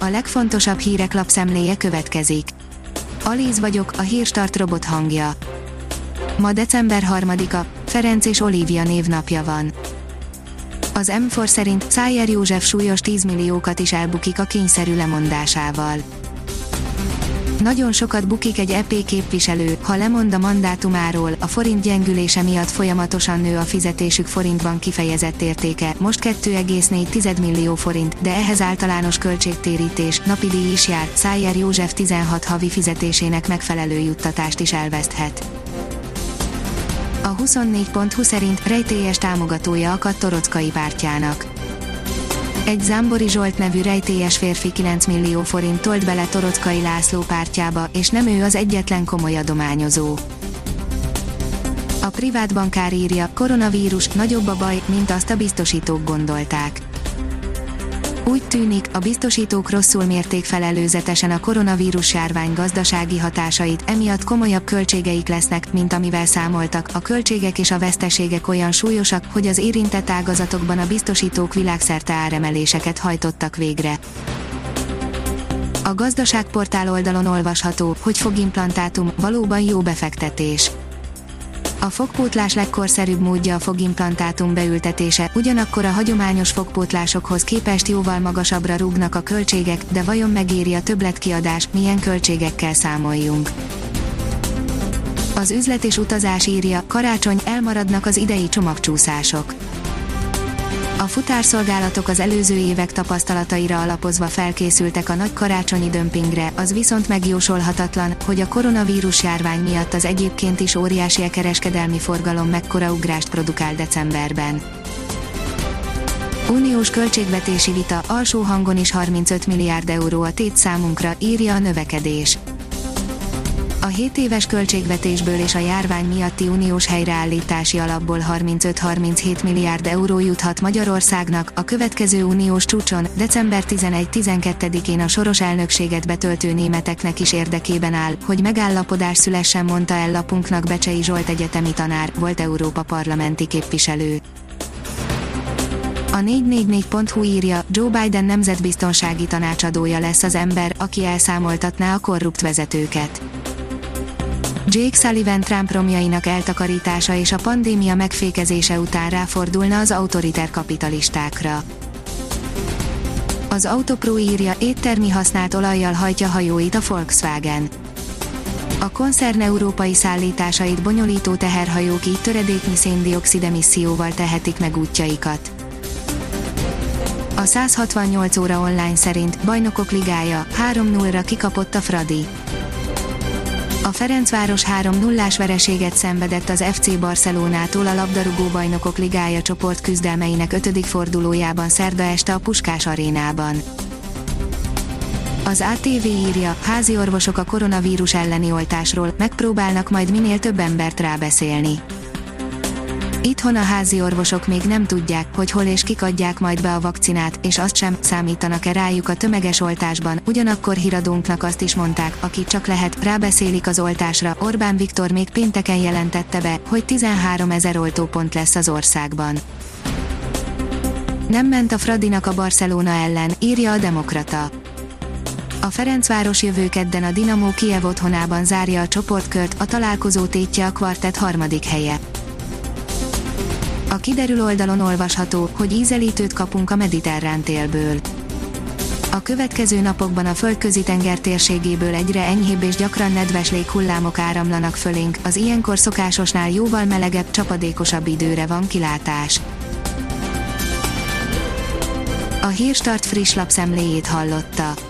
a legfontosabb hírek lapszemléje következik. Alíz vagyok, a hírstart robot hangja. Ma december 3-a, Ferenc és Olivia névnapja van. Az M4 szerint Szájer József súlyos 10 milliókat is elbukik a kényszerű lemondásával. Nagyon sokat bukik egy EP képviselő, ha lemond a mandátumáról, a forint gyengülése miatt folyamatosan nő a fizetésük forintban kifejezett értéke, most 2,4 millió forint, de ehhez általános költségtérítés, napi díj is jár, Szájer József 16 havi fizetésének megfelelő juttatást is elveszthet. A 24.20 szerint rejtélyes támogatója akadt Torockai pártjának egy Zámbori Zsolt nevű rejtélyes férfi 9 millió forint tolt bele Torockai László pártjába, és nem ő az egyetlen komoly adományozó. A privát bankár írja, koronavírus, nagyobb a baj, mint azt a biztosítók gondolták. Úgy tűnik, a biztosítók rosszul mérték fel előzetesen a koronavírus járvány gazdasági hatásait, emiatt komolyabb költségeik lesznek, mint amivel számoltak. A költségek és a veszteségek olyan súlyosak, hogy az érintett ágazatokban a biztosítók világszerte áremeléseket hajtottak végre. A gazdaságportál oldalon olvasható, hogy fogimplantátum valóban jó befektetés a fogpótlás legkorszerűbb módja a fogimplantátum beültetése, ugyanakkor a hagyományos fogpótlásokhoz képest jóval magasabbra rúgnak a költségek, de vajon megéri a többletkiadás, milyen költségekkel számoljunk? Az üzlet és utazás írja, karácsony elmaradnak az idei csomagcsúszások a futárszolgálatok az előző évek tapasztalataira alapozva felkészültek a nagy karácsonyi dömpingre, az viszont megjósolhatatlan, hogy a koronavírus járvány miatt az egyébként is óriási kereskedelmi forgalom mekkora ugrást produkál decemberben. Uniós költségvetési vita alsó hangon is 35 milliárd euró a tét számunkra, írja a növekedés a 7 éves költségvetésből és a járvány miatti uniós helyreállítási alapból 35-37 milliárd euró juthat Magyarországnak, a következő uniós csúcson, december 11-12-én a soros elnökséget betöltő németeknek is érdekében áll, hogy megállapodás szülessen mondta el lapunknak Becsei Zsolt egyetemi tanár, volt Európa parlamenti képviselő. A 444.hu írja, Joe Biden nemzetbiztonsági tanácsadója lesz az ember, aki elszámoltatná a korrupt vezetőket. Jake Sullivan Trump romjainak eltakarítása és a pandémia megfékezése után ráfordulna az autoriter kapitalistákra. Az Autopro írja, éttermi használt olajjal hajtja hajóit a Volkswagen. A koncern európai szállításait bonyolító teherhajók így töredéknyi széndiokszid emisszióval tehetik meg útjaikat. A 168 óra online szerint Bajnokok Ligája 3-0-ra kikapott a Fradi. A Ferencváros 3-0-ás vereséget szenvedett az FC Barcelonától a labdarúgó bajnokok ligája csoport küzdelmeinek ötödik fordulójában szerda este a Puskás arénában. Az ATV írja, házi orvosok a koronavírus elleni oltásról, megpróbálnak majd minél több embert rábeszélni. Itthon a házi orvosok még nem tudják, hogy hol és kik adják majd be a vakcinát, és azt sem számítanak-e rájuk a tömeges oltásban, ugyanakkor híradónknak azt is mondták, aki csak lehet, rábeszélik az oltásra. Orbán Viktor még pénteken jelentette be, hogy 13 ezer oltópont lesz az országban. Nem ment a Fradinak a Barcelona ellen, írja a Demokrata. A Ferencváros jövő kedden a Dinamo Kiev otthonában zárja a csoportkört, a találkozó tétje a kvartett harmadik helye. A kiderül oldalon olvasható, hogy ízelítőt kapunk a mediterrán télből. A következő napokban a földközi tenger térségéből egyre enyhébb és gyakran nedves léghullámok áramlanak fölénk, az ilyenkor szokásosnál jóval melegebb, csapadékosabb időre van kilátás. A Hírstart friss lapszemléjét hallotta.